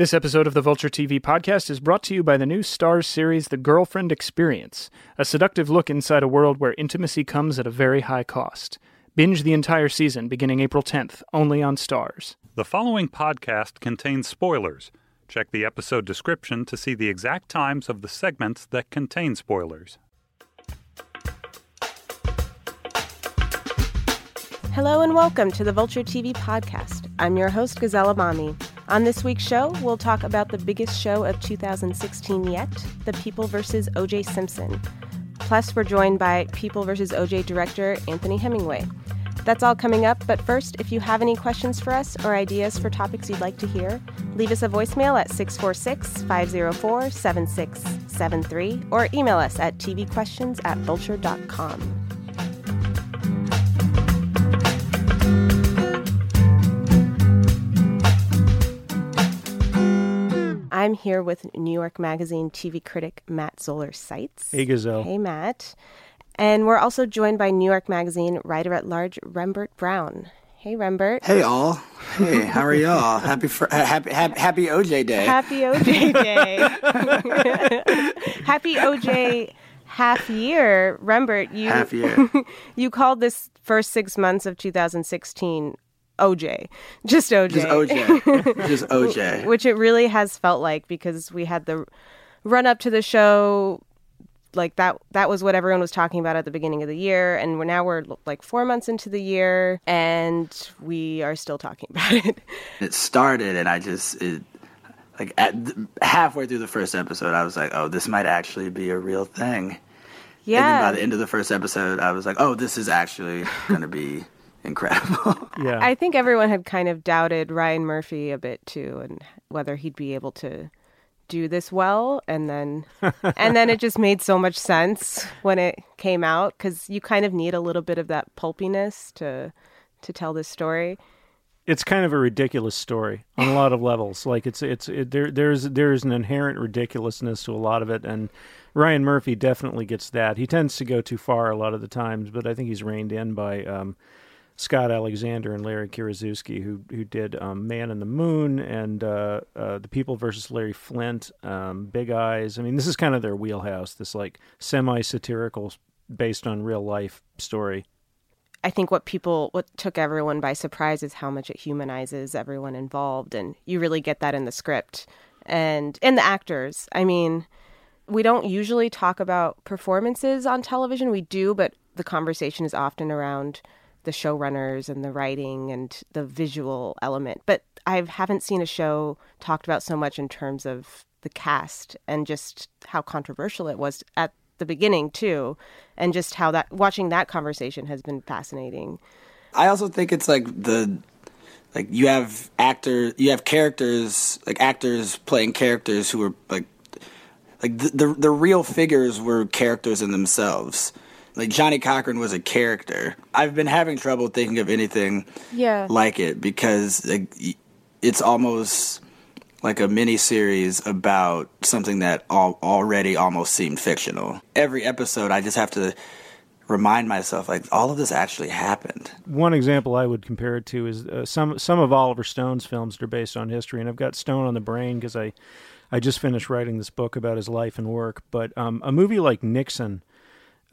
This episode of the Vulture TV podcast is brought to you by the new Starz series The Girlfriend Experience, a seductive look inside a world where intimacy comes at a very high cost. Binge the entire season beginning April 10th, only on Starz. The following podcast contains spoilers. Check the episode description to see the exact times of the segments that contain spoilers. Hello and welcome to the Vulture TV podcast. I'm your host, Gazelle Emami. On this week's show, we'll talk about the biggest show of 2016 yet The People vs. O.J. Simpson. Plus, we're joined by People vs. O.J. director Anthony Hemingway. That's all coming up, but first, if you have any questions for us or ideas for topics you'd like to hear, leave us a voicemail at 646 504 7673 or email us at tvquestions at vulture.com. I'm here with New York Magazine TV critic Matt Zoller Seitz. Hey, Gazelle. Hey, Matt. And we're also joined by New York Magazine writer at large Rembert Browne. Hey, Rembert. Hey, all. Hey, how are y'all? happy, fr- uh, happy, happy, happy OJ Day. Happy OJ Day. happy OJ half year. Rembert, you Half year. you called this first six months of 2016 OJ, just OJ, Just OJ. Just OJ. which it really has felt like because we had the run up to the show like that that was what everyone was talking about at the beginning of the year and we're now we're like 4 months into the year and we are still talking about it. It started, and I just, it, like, at halfway through the first episode, I was like, oh, this might actually be a real thing. yeah And then by the end of the first episode, I was like, oh, this is actually going to be incredible. Yeah. I think everyone had kind of doubted Ryan Murphy a bit too and whether he'd be able to do this well and then and then it just made so much sense when it came out cuz you kind of need a little bit of that pulpiness to to tell this story. it's kind of a ridiculous story on a lot of levels. Like it's it's it, there there's there's an inherent ridiculousness to a lot of it, and Ryan Murphy definitely gets that. He tends to go too far a lot of the times, but I think he's reined in by um, Scott Alexander and Larry Karaszewski, who who did um, Man in the Moon and uh, uh, The People versus Larry Flynt, um, Big Eyes. I mean, this is kind of their wheelhouse. This like semi satirical, based on real life story. I think what people what took everyone by surprise is how much it humanizes everyone involved and you really get that in the script and in the actors. I mean, we don't usually talk about performances on television. We do, but the conversation is often around the showrunners and the writing and the visual element. But I haven't seen a show talked about so much in terms of the cast and just how controversial it was at the beginning too and just how that watching that conversation has been fascinating. I also think it's like the like you have actor you have characters like actors playing characters who are like like the the, the real figures were characters in themselves. Like Johnnie Cochran was a character. I've been having trouble thinking of anything Yeah. like it because it's almost like a mini series about something that al- already almost seemed fictional. Every episode, I just have to remind myself like all of this actually happened. one example I would compare it to is uh, some some of Oliver Stone's films that are based on history, and I've got Stone on the brain because I I just finished writing this book about his life and work. But um, a movie like Nixon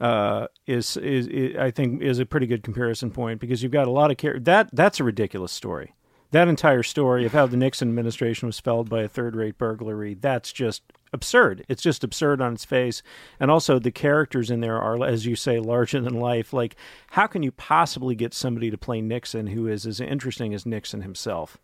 uh, is, is is I think is a pretty good comparison point because you've got a lot of care that that's a ridiculous story. That entire story of how the Nixon administration was felled by a third-rate burglary, that's just absurd. It's just absurd on its face. And also the characters in there are as you say larger than life. Like how can you possibly get somebody to play Nixon who is as interesting as Nixon himself?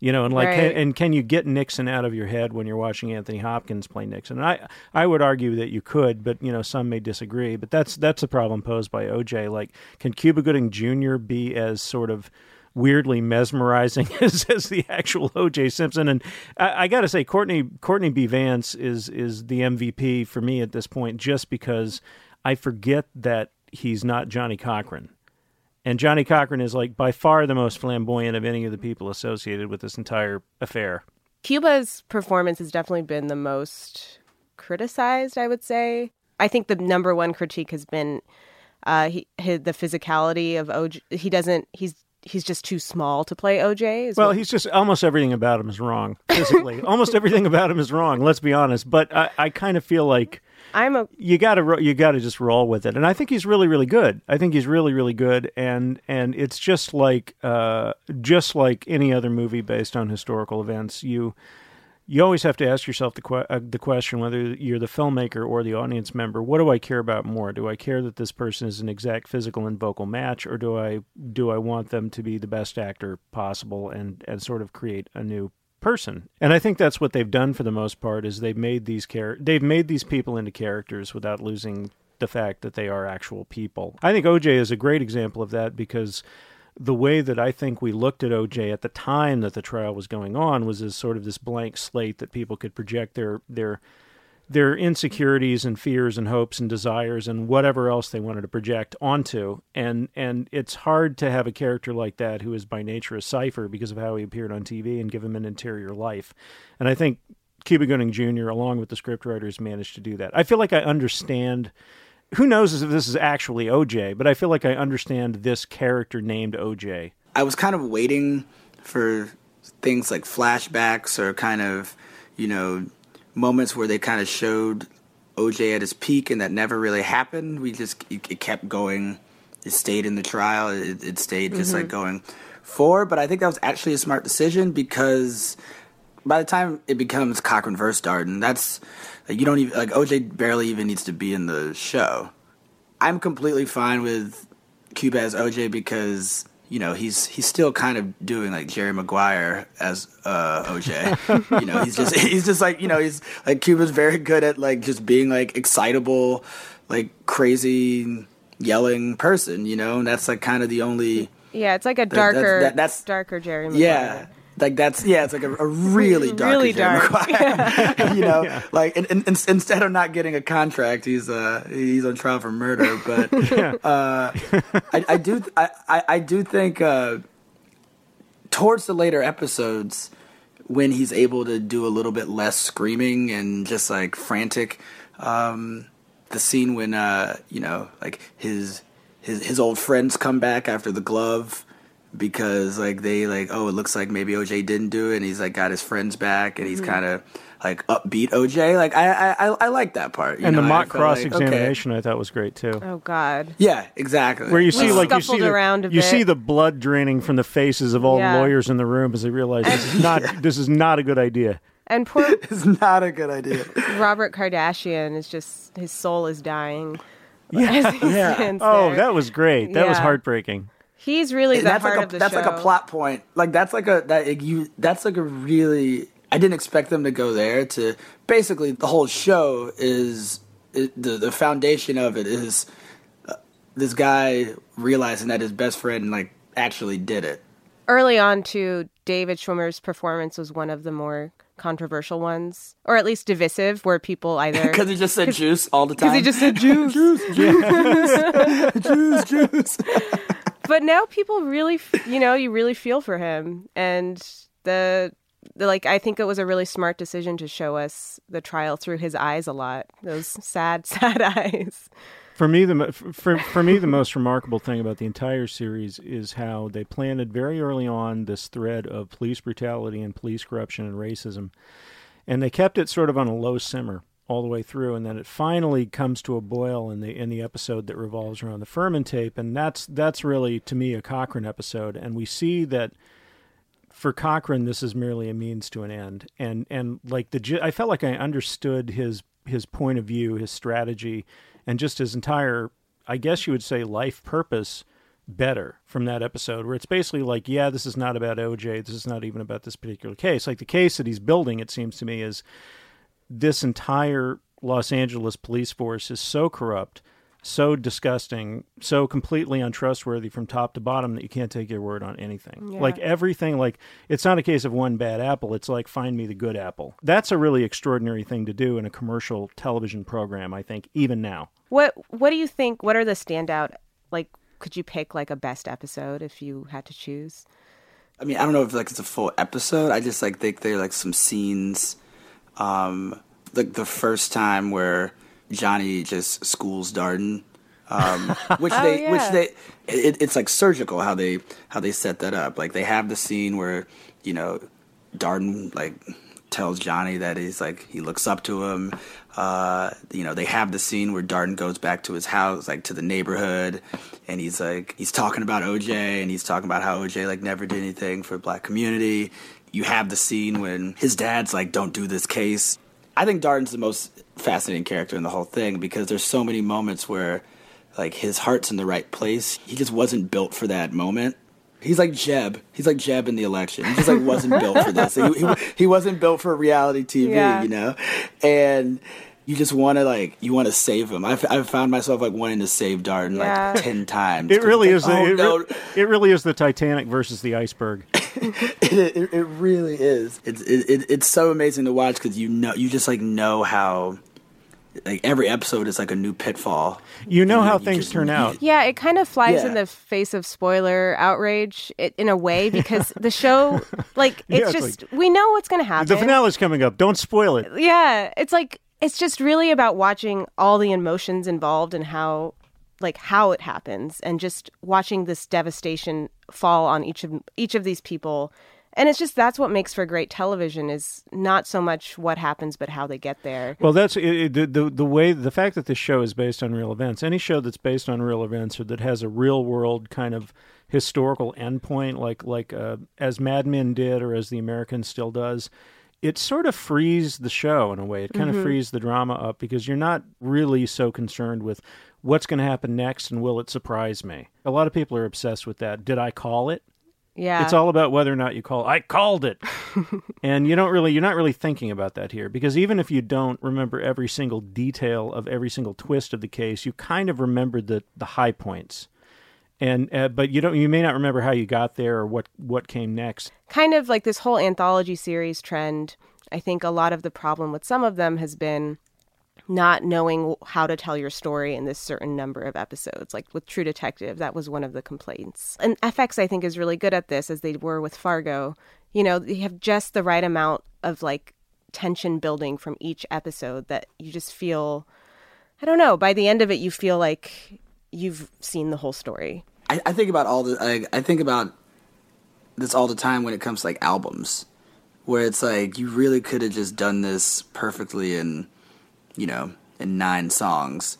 You know, and like, Right. can, and can you get Nixon out of your head when you're watching Anthony Hopkins play Nixon? And I, I would argue that you could, but you know, some may disagree. But that's that's a problem posed by OJ. Like, can Cuba Gooding Jr. be as sort of weirdly mesmerizing as, as the actual OJ Simpson? And I, I got to say, Courtney Courtney B. Vance is is the MVP for me at this point, just because I forget that he's not Johnnie Cochran. And Johnnie Cochran is like by far the most flamboyant of any of the people associated with this entire affair. Cuba's performance has definitely been the most criticized, I would say. I think the number one critique has been uh, he, his, the physicality of OJ. He doesn't. He's he's just too small to play OJ. well, what... he's just almost everything about him is wrong physically. almost everything about him is wrong. Let's be honest. But I, I kind of feel like I'm a you got to you got to just roll with it, and I think he's really really good. I think he's really really good, and and it's just like uh, just like any other movie based on historical events. You you always have to ask yourself the que- uh, the question whether you're the filmmaker or the audience member. What do I care about more? Do I care that this person is an exact physical and vocal match, or do I do I want them to be the best actor possible and and sort of create a new person? And I think that's what they've done for the most part. Is they've made these char- they've made these people into characters without losing the fact that they are actual people. I think OJ is a great example of that because the way that I think we looked at OJ at the time that the trial was going on was as sort of this blank slate that people could project their their their insecurities and fears and hopes and desires and whatever else they wanted to project onto and and it's hard to have a character like that who is by nature a cipher because of how he appeared on TV and give him an interior life and I think Cuba Gooding Jr. along with the scriptwriters managed to do that I feel like I understand who knows if this is actually OJ, but I feel like I understand this character named OJ. I was kind of waiting for things like flashbacks or kind of, you know, moments where they kind of showed OJ at his peak and that never really happened. We just, it, kept going. It stayed in the trial. It, it stayed just mm-hmm. like going forward. But I think that was actually a smart decision because by the time it becomes Cochran versus Darden, that's like you don't even like OJ barely even needs to be in the show. I'm completely fine with Cuba as OJ because you know he's he's still kind of doing like Jerry Maguire as uh, OJ. you know he's just he's just like you know he's like Cuba's very good at like just being like excitable, like crazy yelling person. You know, and that's like kind of the only. Yeah, it's like a darker, that, that, that's darker Jerry. Maguire. Yeah, like that's yeah, it's like a, a really dark, really dark. you know, yeah. like and, and, and, instead of not getting a contract, he's uh he's on trial for murder. But uh, I, I, do I, I do think uh, towards the later episodes when he's able to do a little bit less screaming and just like frantic. Um, the scene when uh, you know like his his his old friends come back after the glove because like they like oh it looks like maybe OJ didn't do it and he's like got his friends back and he's mm-hmm. kind of like upbeat OJ like I I I like that part and know? the mock cross like, examination okay. I thought was great too oh god yeah exactly where you see we like you see the, you see the blood draining from the faces of all yeah. the lawyers in the room as they realize this is not yeah. this is not a good idea and poor it's not a good idea Robert Kardashian is just his soul is dying yeah, yeah. oh that was great that yeah. was heartbreaking He's really the that's like a, of the that's show. like a plot point. Like that's like a that you that's like a really I didn't expect them to go there. To basically the whole show is, the the foundation of it is uh, this guy realizing that his best friend like actually did it. Early on, too, David Schwimmer's performance was one of the more controversial ones, or at least divisive, where people either because he just said juice all the time. Because he just said juice, juice, juice, juice, juice but now people really, you know, you really feel for him, and the, the like. I think it was a really smart decision to show us the trial through his eyes a lot. Those sad, sad eyes. For me, the for for me the most remarkable thing about the entire series is how they planted very early on this thread of police brutality and police corruption and racism, and they kept it sort of on a low simmer all the way through, and then it finally comes to a boil in the in the episode that revolves around the Fuhrman tape, and that's that's really to me a Cochran episode, and we see that for Cochran this is merely a means to an end, and and like the I felt like I understood his his point of view, his strategy, and just his entire I guess you would say life purpose better from that episode where it's basically like yeah this is not about oj this is not even about this particular case. Like the case that he's building it seems to me is this entire Los Angeles police force is so corrupt, so disgusting, so completely untrustworthy from top to bottom that you can't take your word on anything. Yeah. Like everything, like it's not a case of one bad apple. It's like find me the good apple. That's a really extraordinary thing to do in a commercial television program. I think even now. What What do you think? What are the standout? Like, could you pick like a best episode if you had to choose? I mean, I don't know if like it's a full episode. I just like think there are like some scenes um, the the first time where Johnny just schools Darden um, which Oh, they yeah. which they it, it's like surgical how they how they set that up. Like they have the scene where you know Darden like tells Johnny that he's like he looks up to him. Uh, you know, they have the scene where Darden goes back to his house, like to the neighborhood, and he's like he's talking about OJ and he's talking about how OJ like never did anything for the black community. You have the scene when his dad's like, "Don't do this case." I think Darden's the most fascinating character in the whole thing because there's so many moments where like his heart's in the right place. He just wasn't built for that moment. He's like Jeb. He's like Jeb in the election. He just like wasn't built for this. He, he, he wasn't built for reality TV, Yeah. you know. And you just want to like you want to save him. I've, I've found myself like wanting to save Darden Yeah. like ten times. It 'Cause really it's is. like, the, oh, it, no, re- it really is the Titanic versus the iceberg. it, it, it really is. It's it, it, it's so amazing to watch because you know you just like know how like every episode is like a new pitfall. You know how you things just- turn out. Yeah, it kind of flies Yeah. in the face of spoiler outrage in a way because the show, like, Yeah, it's it's just we know what's going to happen. The finale's coming up. Don't spoil it. Yeah, it's like it's just really about watching all the emotions involved and how, like, how it happens, and just watching this devastation fall on each of each of these people. And it's just that's what makes for great television is not so much what happens, but how they get there. Well, that's it, it, the, the way the fact that this show is based on real events. Any show that's based on real events or that has a real world kind of historical endpoint, like like uh, as Mad Men did or as The American still does, it sort of frees the show in a way. It kind of mm-hmm. frees the drama up because you're not really so concerned with what's going to happen next and will it surprise me. A lot of people are obsessed with that. Did I call it? Yeah, It's all about whether or not you call. I called it, and you don't really, you're not really thinking about that here because even if you don't remember every single detail of every single twist of the case, you kind of remember the the high points, and uh, but you don't, you may not remember how you got there or what what came next. kind of like this whole anthology series trend. I think a lot of the problem with some of them has been not knowing how to tell your story in this certain number of episodes. Like with True Detective, that was one of the complaints. And FX, I think, is really good at this, as they were with Fargo. You know, they have just the right amount of like tension building from each episode that you just feel, I don't know, by the end of it, you feel like you've seen the whole story. I, I think about all the. I, I think about this all the time when it comes to like albums, where it's like you really could have just done this perfectly in, you know, in nine songs.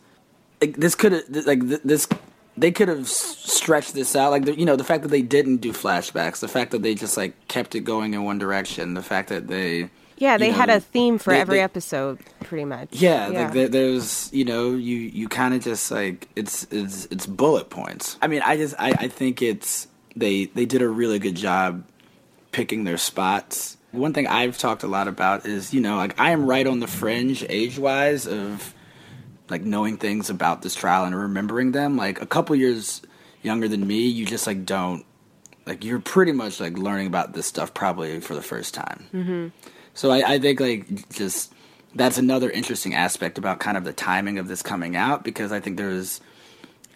Like this could have like this. They could have stretched this out, like you know, the fact that they didn't do flashbacks, the fact that they just like kept it going in one direction, the fact that they Yeah, you they had a theme for they- every they- episode, pretty much. Yeah, like there, there's you know you you kind of just like it's it's it's bullet points. I mean, I just I, I think it's they they did a really good job picking their spots. One thing I've talked a lot about is you know like I am right on the fringe age wise of like knowing things about this trial and remembering them. Like a couple years younger than me, you just like don't like you're pretty much like learning about this stuff probably for the first time. Mm-hmm. So I, I think like just that's another interesting aspect about kind of the timing of this coming out because I think there's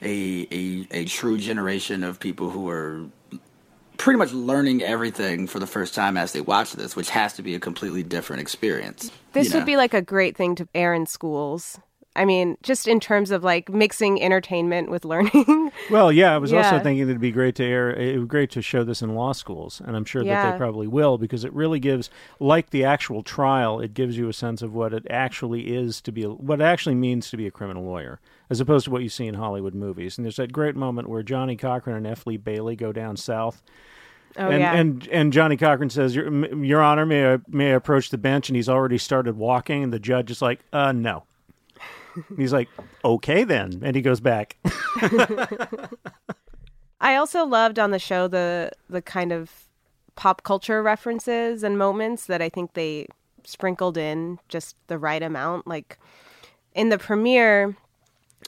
a a, a true generation of people who are pretty much learning everything for the first time as they watch this, which has to be a completely different experience. This you would know? be like a great thing to air in schools. I mean, just in terms of like mixing entertainment with learning. Well, yeah, I was also thinking it'd be great to air. It would be great to show this in law schools, and I'm sure that they probably will because it really gives, like the actual trial, it gives you a sense of what it actually is to be, what it actually means to be a criminal lawyer, as opposed to what you see in Hollywood movies. And there's that great moment where Johnnie Cochran and F. Lee Bailey go down south. oh and, yeah. and and Johnnie Cochran says, "Your, Your Honor, may I may I approach the bench?" And he's already started walking, and the judge is like, "Uh, no." He's like, "Okay, then," and he goes back. I also loved on the show the the kind of pop culture references and moments that I think they sprinkled in just the right amount. Like in the premiere,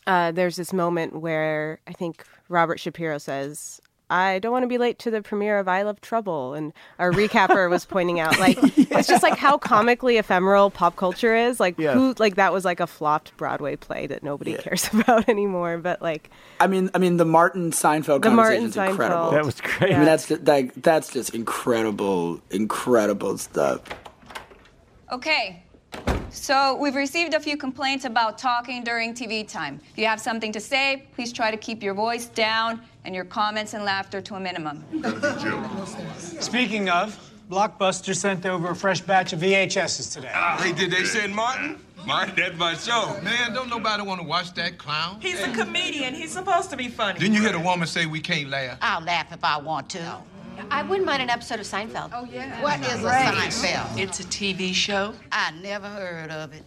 uh, there's this moment where I think Robert Shapiro says, I don't want to be late to the premiere of I Love Trouble. And our recapper was pointing out, like, it's just like how comically ephemeral pop culture is. Like, Yeah. who, like, that was like a flopped Broadway play that nobody cares about anymore. But, like, I mean, I mean, the Martin Seinfeld The Martin conversation is incredible. Seinfeld. That was great. I mean, that's just, like that's just incredible, incredible stuff. Okay, So, we've received a few complaints about talking during TV time. If you have something to say, please try to keep your voice down and your comments and laughter to a minimum. Speaking of, Blockbuster sent over a fresh batch of VHSs today. Ah, hey, did they send Martin? Martin, that's my show. Man, don't nobody want to watch that clown. He's a comedian. He's supposed to be funny. Didn't you hear the woman say we can't laugh? I'll laugh if I want to. I wouldn't mind an episode of Seinfeld. Oh, yeah. What is a Seinfeld? It's a TV show. I never heard of it.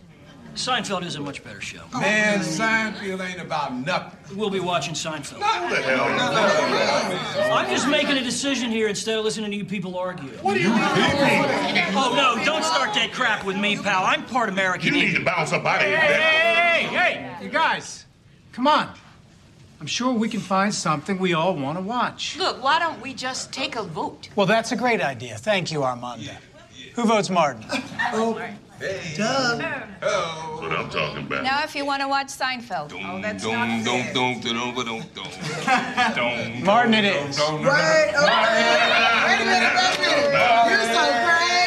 Seinfeld is a much better show. Oh, man, Seinfeld ain't about nothing. We'll be watching Seinfeld. What the hell? I'm just making a decision here instead of listening to you people argue. What are you people? Oh, no, don't start that crap with me, pal. I'm part American. You need to bounce up out of here. Hey, hey, hey, you guys, come on. I'm sure we can find something we all want to watch. Look, why don't we just take a vote? Well, that's a great idea. Thank you, Armando. Who votes Martin? Oh, hey. Doug. Oh. What I'm talking about. Now, if you want to watch Seinfeld. Oh, that's don't, don't, don't, don't, don't, don't, don't. Martin it is. Don't, Wait, wait, wait a minute, wait a minute. You're so crazy.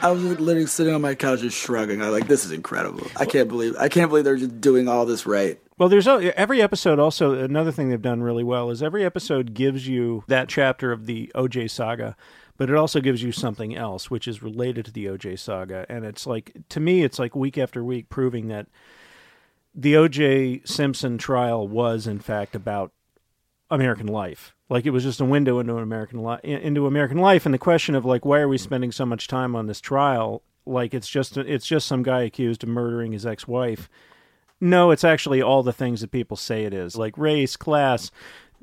I was literally sitting on my couch just shrugging. I was like, this is incredible. I can't believe I can't believe they're just doing all this right. Well, there's al- every episode. Also, another thing they've done really well is every episode gives you that chapter of the OJ saga, but it also gives you something else which is related to the OJ saga. And it's like to me, it's like week after week proving that the OJ Simpson trial was in fact about American life. Like it was just a window into American life, into American life, and the question of like why are we spending so much time on this trial? Like it's just it's just some guy accused of murdering his ex-wife. No, it's actually all the things that people say it is, like race, class,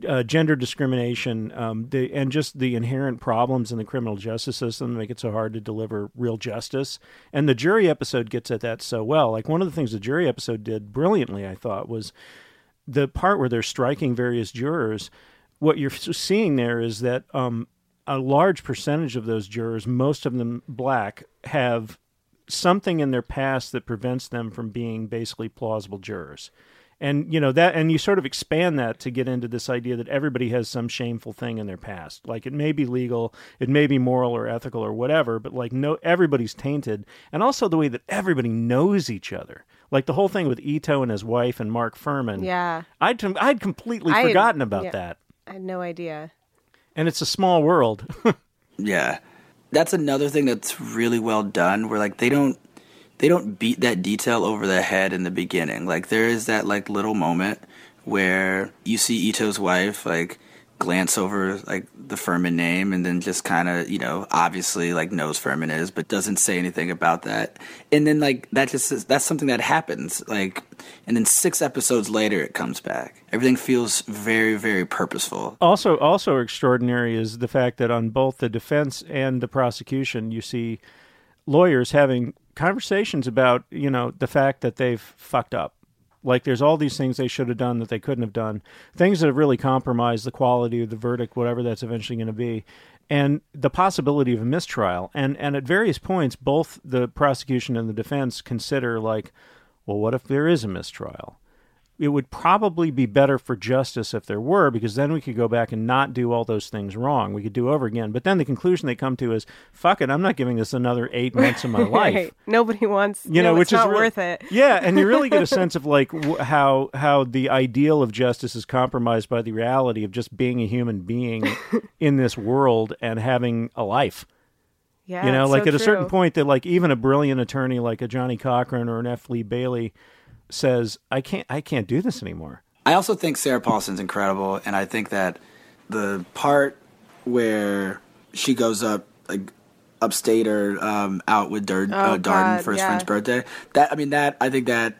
uh, gender discrimination, um, the, and just the inherent problems in the criminal justice system that make it so hard to deliver real justice. And the jury episode gets at that so well. Like one of the things the jury episode did brilliantly, I thought, was the part where they're striking various jurors. What you're seeing there is that um, a large percentage of those jurors, most of them black, have something in their past that prevents them from being basically plausible jurors. And you know that and you sort of expand that to get into this idea that everybody has some shameful thing in their past. Like it may be legal, it may be moral or ethical or whatever, but like no everybody's tainted. And also the way that everybody knows each other. Like the whole thing with Ito and his wife and Mark Fuhrman. Yeah. I'd I'd completely I had- forgotten about yeah. that. I had no idea. And it's a small world. Yeah. That's another thing that's really well done where like they don't they don't beat that detail over the head in the beginning. Like there is that like little moment where you see Ito's wife like glance over like the Fuhrman name and then just kind of, you know, obviously like knows Fuhrman is but doesn't say anything about that. And then like that just is, that's something that happens like and then 6 episodes later it comes back. Everything feels very very purposeful. also also extraordinary is the fact that on both the defense and the prosecution you see lawyers having conversations about you know the fact that they've fucked up. Like there's all these things they should have done that they couldn't have done. Things that have really compromised the quality of the verdict whatever that's eventually going to be and the possibility of a mistrial. And and at various points both the prosecution and the defense consider like well what if there is a mistrial it would probably be better for justice if there were, because then we could go back and not do all those things wrong. We could do over again. But then the conclusion they come to is, "Fuck it, I'm not giving this another eight months of my life." Right. Nobody wants. You know, no, which it's is not really- worth it. yeah, and you really get a sense of like w- how how the ideal of justice is compromised by the reality of just being a human being in this world and having a life. Yeah, you know, like so at a certain point that like even a brilliant attorney like a Johnnie Cochran or an F. Lee Bailey says, "I can't, I can't do this anymore." I also think Sarah Paulson's incredible, and I think that the part where she goes up like upstate or um, out with Dur- Oh, uh, Darden God, for his yeah. friend's birthday. That I mean that I think that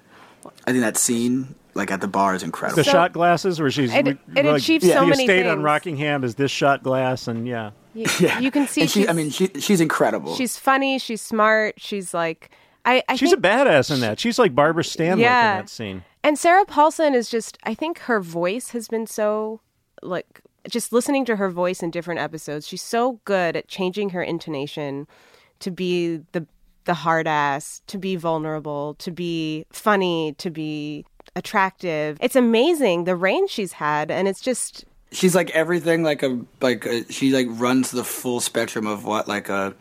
I think that scene like at the bar is incredible. The shot glasses, where she's It- it like, achieves so the many estate on. Rockingham is this shot glass, and yeah, You, you can see. and she, I mean, she she's incredible. she's funny. She's smart. She's like, I. I she's think, a badass in that. She's like Barbara Stanwyck Yeah. in that scene. And Sarah Paulson is just. I think her voice has been so like just listening to her voice in different episodes. She's so good at changing her intonation to be the the hard ass, to be vulnerable, to be funny, to be attractive. It's amazing the range she's had, and it's just She's like everything, like a like a, she like runs the full spectrum of what like a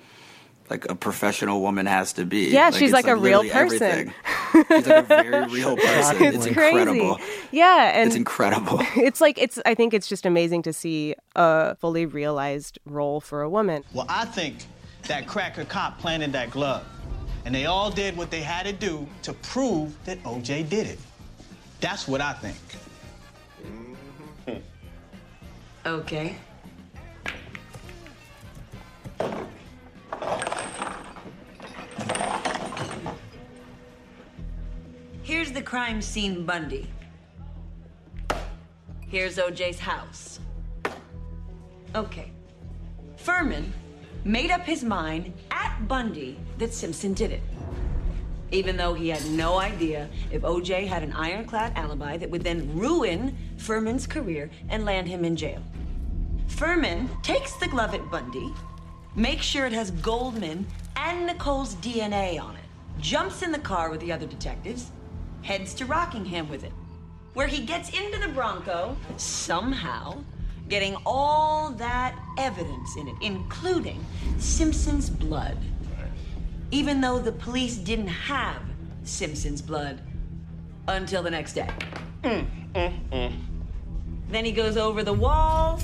like a professional woman has to be. Yeah, she's it's, like a real person. everything. she's like a very real person. it's, it's crazy. incredible. Yeah, and It's incredible. it's like it's. I think it's just amazing to see a fully realized role for a woman. Well, I think that cracker cop planted that glove. And they all did what they had to do to prove that OJ did it. That's what I think. Okay. Here's the crime scene Bundy. Here's OJ's house. Okay. Fuhrman made up his mind at Bundy that Simpson did it. Even though he had no idea if OJ had an ironclad alibi that would then ruin Fuhrman's career and land him in jail. Fuhrman takes the glove at Bundy, makes sure it has Goldman and Nicole's DNA on it, jumps in the car with the other detectives, heads to Rockingham with it, where he gets into the Bronco, somehow, getting all that evidence in it, including Simpson's blood. Even though the police didn't have Simpson's blood until the next day. Mm, mm, mm. Then he goes over the wall,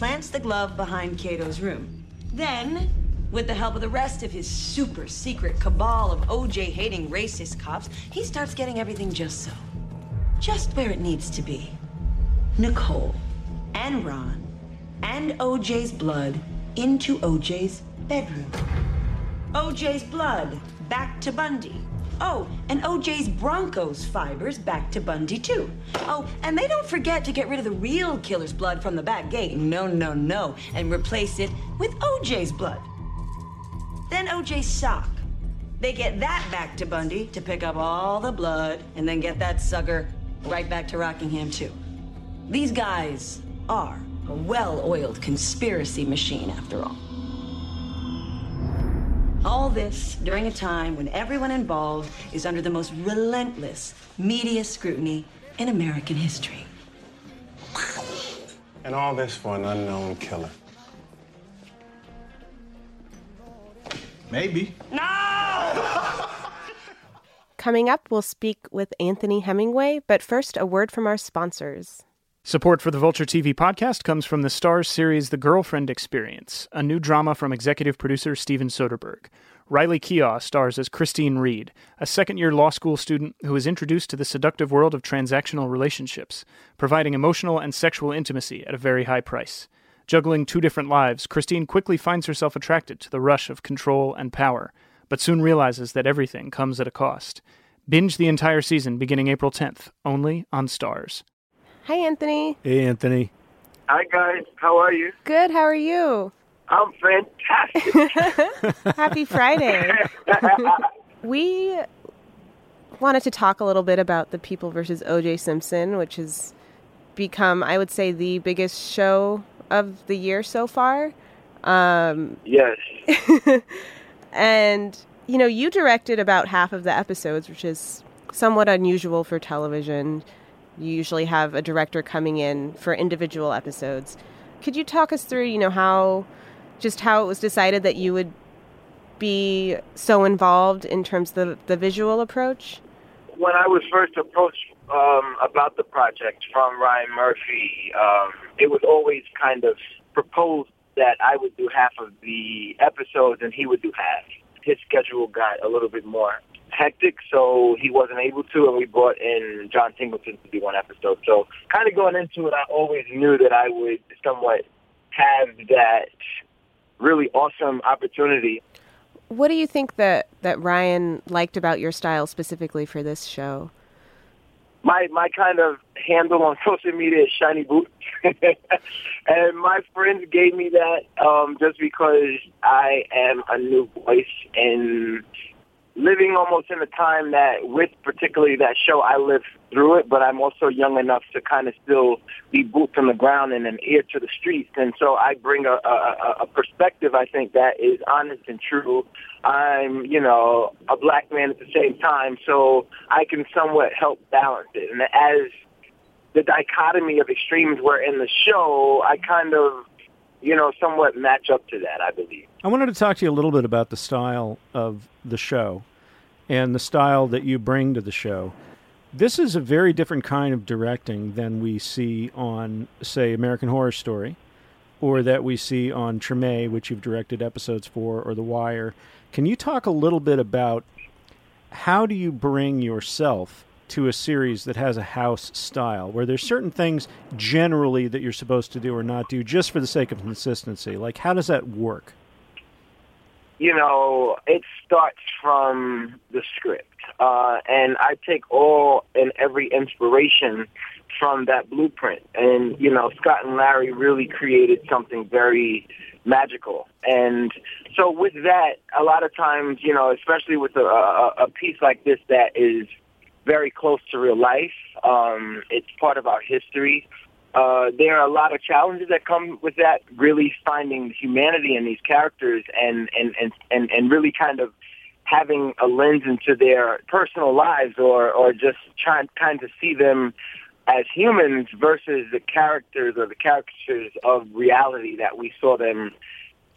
plants the glove behind Kato's room. Then, with the help of the rest of his super secret cabal of OJ hating racist cops, he starts getting everything just so. Just where it needs to be. Nicole and Ron and OJ's blood into OJ's bedroom. OJ's blood back to Bundy. Oh, and OJ's Broncos fibers back to Bundy, too. Oh, and they don't forget to get rid of the real killer's blood from the back gate. No, no, no. And replace it with OJ's blood. Then OJ's sock. They get that back to Bundy to pick up all the blood and then get that sucker right back to Rockingham, too. These guys are a well oiled conspiracy machine, after all. All this during a time when everyone involved is under the most relentless media scrutiny in American history. And all this for an unknown killer. Maybe. No! Coming up, we'll speak with Anthony Hemingway, but first, a word from our sponsors. Support for the Vulture TV podcast comes from the Starz series The Girlfriend Experience, a new drama from executive producer Steven Soderbergh. Riley Keough stars as Christine Reed, a second year law school student who is introduced to the seductive world of transactional relationships, providing emotional and sexual intimacy at a very high price. Juggling two different lives, Christine quickly finds herself attracted to the rush of control and power, but soon realizes that everything comes at a cost. Binge the entire season beginning April 10th, only on Starz. Hi, Anthony. Hey, Anthony. Hi, guys. How are you? Good. How are you? I'm fantastic. Happy Friday. we wanted to talk a little bit about the People versus O.J. Simpson, which has become, I would say, the biggest show of the year so far. Um, yes. and you know, you directed about half of the episodes, which is somewhat unusual for television. You usually have a director coming in for individual episodes. Could you talk us through, you know, how just how it was decided that you would be so involved in terms of the, the visual approach? When I was first approached um, about the project from Ryan Murphy, um, it was always kind of proposed that I would do half of the episodes and he would do half. His schedule got a little bit more hectic, so he wasn't able to, and we brought in John Singleton to do one episode. So, kind of going into it, I always knew that I would somewhat have that really awesome opportunity. What do you think that, that Ryan liked about your style specifically for this show? My my kind of handle on social media is shiny boots, and my friends gave me that um, just because I am a new voice in living almost in a time that with particularly that show I lived through it, but I'm also young enough to kind of still be boots on the ground and an ear to the streets. And so I bring a, a, a perspective I think that is honest and true. I'm, you know, a black man at the same time, so I can somewhat help balance it. And as the dichotomy of extremes were in the show, I kind of, you know, somewhat match up to that. I believe. I wanted to talk to you a little bit about the style of the show and the style that you bring to the show. This is a very different kind of directing than we see on, say, American Horror Story, or that we see on Treme, which you've directed episodes for, or The Wire. Can you talk a little bit about how do you bring yourself to a series that has a house style, where there's certain things generally that you're supposed to do or not do, just for the sake of consistency? Like, how does that work? You know, it starts from the script. Uh, and I take all and every inspiration from that blueprint. And, you know, Scott and Larry really created something very magical. And so with that, a lot of times, you know, especially with a, a, a piece like this that is very close to real life, um, it's part of our history uh, there are a lot of challenges that come with that. Really finding humanity in these characters and and and and, and really kind of having a lens into their personal lives, or or just trying kind of see them as humans versus the characters or the caricatures of reality that we saw them,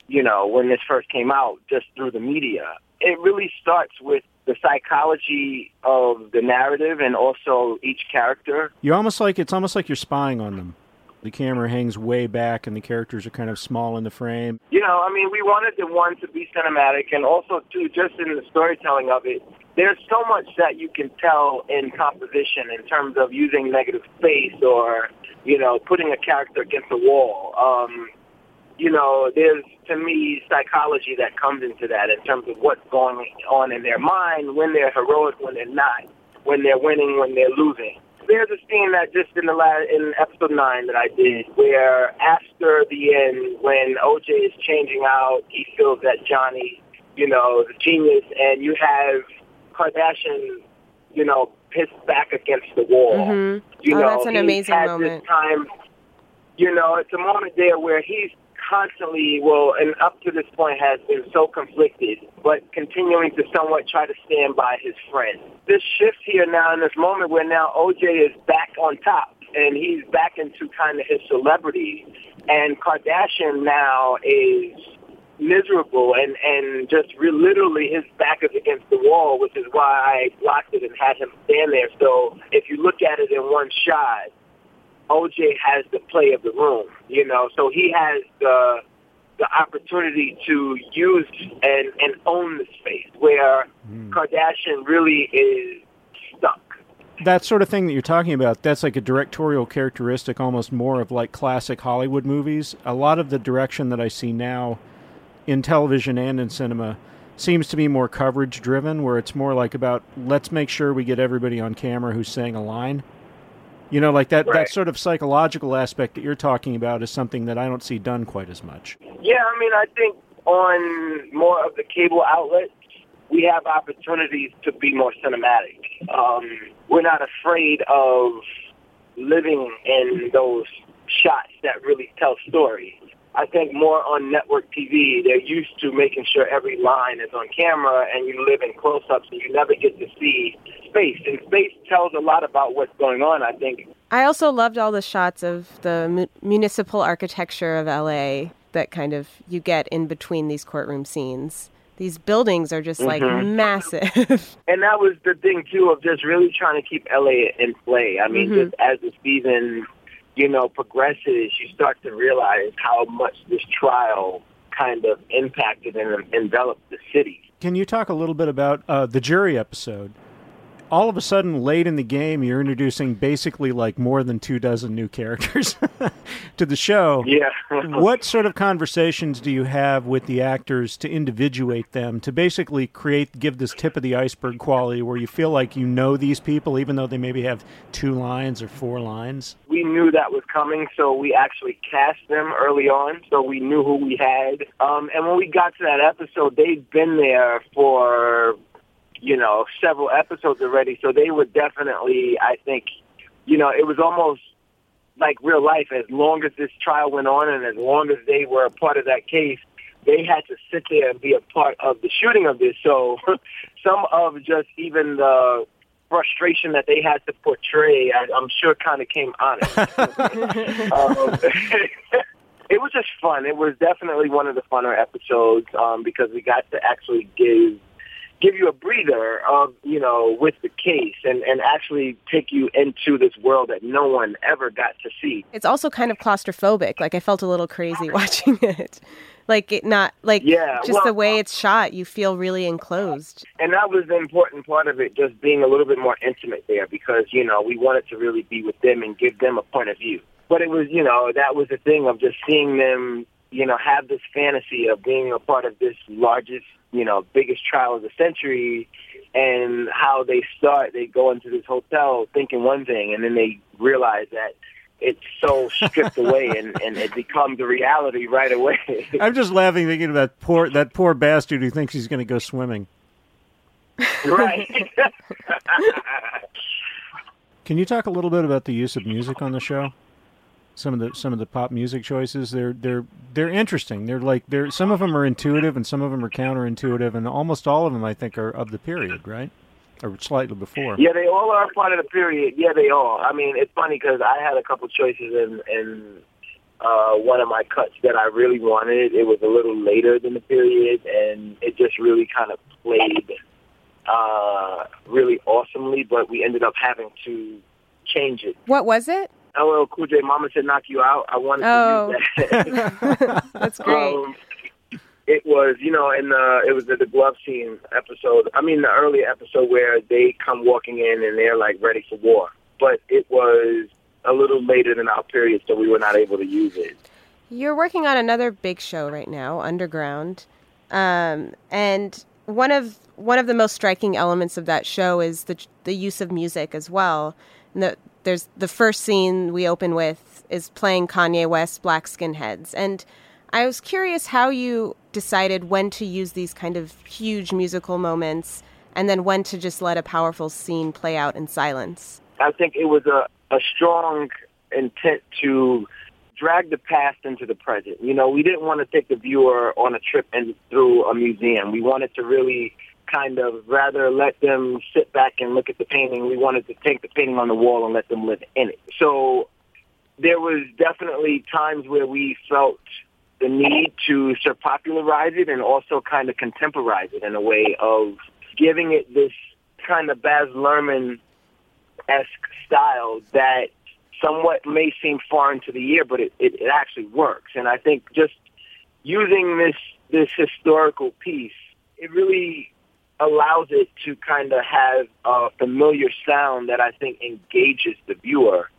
you know, when this first came out, just through the media. It really starts with the psychology of the narrative and also each character. You almost like it's almost like you're spying on them. The camera hangs way back and the characters are kind of small in the frame. You know, I mean, we wanted the one to be cinematic and also too just in the storytelling of it. There's so much that you can tell in composition in terms of using negative space or, you know, putting a character against a wall. Um, you know, there's to me psychology that comes into that in terms of what's going on in their mind when they're heroic, when they're not, when they're winning, when they're losing. There's a scene that just in the last, in episode nine that I did where after the end, when OJ is changing out, he feels that Johnny, you know, the genius, and you have Kardashian, you know, pissed back against the wall. Mm-hmm. You oh, know, that's an amazing moment. This time, you know, it's a moment there where he's constantly, well, and up to this point has been so conflicted, but continuing to somewhat try to stand by his friend. This shift here now in this moment where now OJ is back on top and he's back into kind of his celebrity and Kardashian now is miserable and, and just re- literally his back is against the wall, which is why I blocked it and had him stand there. So if you look at it in one shot, OJ has the play of the room, you know, so he has the the opportunity to use and and own the space where hmm. Kardashian really is stuck. That sort of thing that you're talking about, that's like a directorial characteristic almost more of like classic Hollywood movies. A lot of the direction that I see now in television and in cinema seems to be more coverage driven where it's more like about let's make sure we get everybody on camera who's saying a line. You know, like that, Right. that sort of psychological aspect that you're talking about is something that I don't see done quite as much. Yeah, I mean, I think on more of the cable outlets, we have opportunities to be more cinematic. Um, we're not afraid of living in those shots that really tell stories. I think more on network TV, they're used to making sure every line is on camera and you live in close-ups and you never get to see space. And space tells a lot about what's going on, I think. I also loved all the shots of the mu- municipal architecture of LA that kind of you get in between these courtroom scenes. These buildings are just like Mhm. massive. And that was the thing too of just really trying to keep LA in play. I mean, Mhm. just as the season, you know, progresses, you start to realize how much this trial kind of impacted and enveloped the city. Can you talk a little bit about uh, the jury episode? All of a sudden, late in the game, you're introducing basically like more than two dozen new characters to the show. Yeah. what sort of conversations do you have with the actors to individuate them to basically create, give this tip of the iceberg quality where you feel like you know these people, even though they maybe have two lines or four lines? we knew that was coming, so we actually cast them early on, so we knew who we had. Um, and when we got to that episode, they'd been there for, you know, several episodes already, so they were definitely, I think, you know, it was almost like real life. As long as this trial went on and as long as they were a part of that case, they had to sit there and be a part of the shooting of this. So some of just even the frustration that they had to portray, I, I'm sure, kind of came honest. um, it was just fun. It was definitely one of the funner episodes um, because we got to actually give give you a breather of you know with the case and and actually take you into this world that no one ever got to see. It's also kind of claustrophobic. Like I felt a little crazy watching it. Like it not like Yeah, just well- the way it's shot, you feel really enclosed. And that was the important part of it, just being a little bit more intimate there because, you know, we wanted to really be with them and give them a point of view. But it was, you know, that was the thing of just seeing them, you know, have this fantasy of being a part of this largest, you know, biggest trial of the century and how they start, they go into this hotel thinking one thing and then they realize that it's so stripped away and, and it becomes a reality right away. I'm just laughing thinking of that poor that poor bastard who thinks he's going to go swimming. right. Can you talk a little bit about the use of music on the show? Some of the some of the pop music choices they're they're they're interesting. They're like they're some of them are intuitive and some of them are counterintuitive and almost all of them I think are of the period, right? Or slightly before. Yeah, they all are part of the period. Yeah, they are. I mean, it's funny because I had a couple choices in in uh, one of my cuts that I really wanted. It was a little later than the period, and it just really kind of played uh, really awesomely. But we ended up having to change it. What was it? LL Cool J, Mama said knock you out. I wanted Oh. to use that. That's great. Um, it was, you know, in the it was the, the glove scene episode. I mean, the earlier episode where they come walking in and they're like ready for war. But it was a little later than our period, so we were not able to use it. You're working on another big show right now, Underground, um, and one of one of the most striking elements of that show is the the use of music as well. And the, there's the first scene we open with is playing Kanye West Black Skinheads, and I was curious how you decided when to use these kind of huge musical moments, and then when to just let a powerful scene play out in silence. I think it was a, a strong intent to drag the past into the present. You know, we didn't want to take the viewer on a trip and through a museum. We wanted to really kind of rather let them sit back and look at the painting. We wanted to take the painting on the wall and let them live in it. So there was definitely times where we felt the need to sort of popularize it and also kind of contemporize it in a way of giving it this kind of Baz Luhrmann esque style that somewhat may seem foreign to the ear, but it, it, it actually works. And I think just using this this historical piece, it really allows it to kind of have a familiar sound that I think engages the viewer.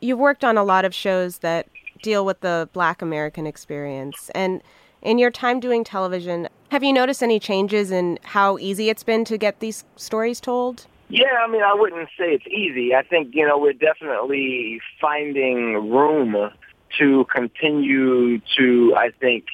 you've worked on a lot of shows that deal with the black American experience. And in your time doing television, have you noticed any changes in how easy it's been to get these stories told? Yeah, I mean, I wouldn't say it's easy. I think, you know, we're definitely finding room to continue to, I think,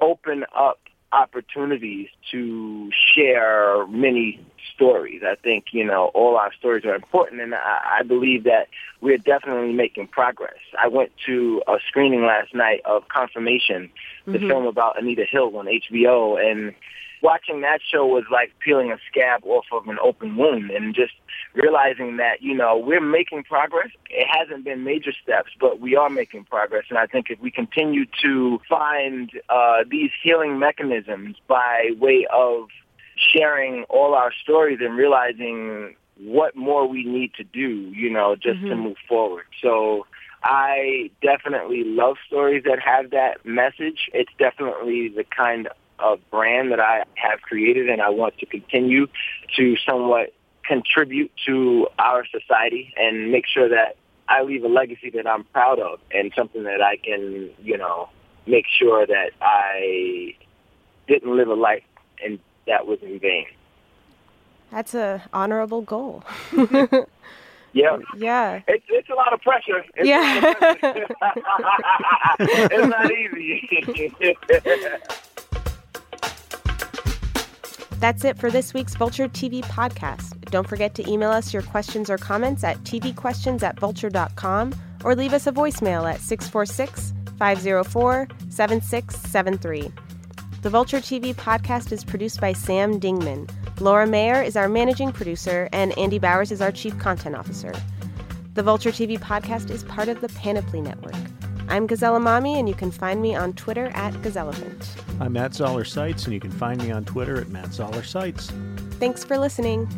open up opportunities to share many stories. I think, you know, all our stories are important, and I, I believe that we're definitely making progress. I went to a screening last night of Confirmation, the Mhm. film about Anita Hill on HBO, and watching that show was like peeling a scab off of an open wound and just realizing that, you know, we're making progress. It hasn't been major steps, but we are making progress. And I think if we continue to find uh, these healing mechanisms by way of sharing all our stories and realizing what more we need to do, you know, just to Mhm. move forward. So I definitely love stories that have that message. It's definitely the kind of brand that I have created and I want to continue to somewhat contribute to our society and make sure that I leave a legacy that I'm proud of and something that I can, you know, make sure that I didn't live a life and that was in vain. That's a honorable goal. Yeah. yeah. It's it's a lot of pressure. It's Yeah. A lot of pressure. it's not easy. That's it for this week's Vulture TV podcast. Don't forget to email us your questions or comments at tvquestions at vulture.com or leave us a voicemail at 646 504 7673. The Vulture TV podcast is produced by Sam Dingman. Laura Mayer is our managing producer, and Andy Bowers is our chief content officer. The Vulture TV podcast is part of the Panoply Network. I'm Gazelle Emami, and you can find me on Twitter at Gazellephant. I'm Matt Zoller Seitz, and you can find me on Twitter at Matt Zoller Seitz. Thanks for listening.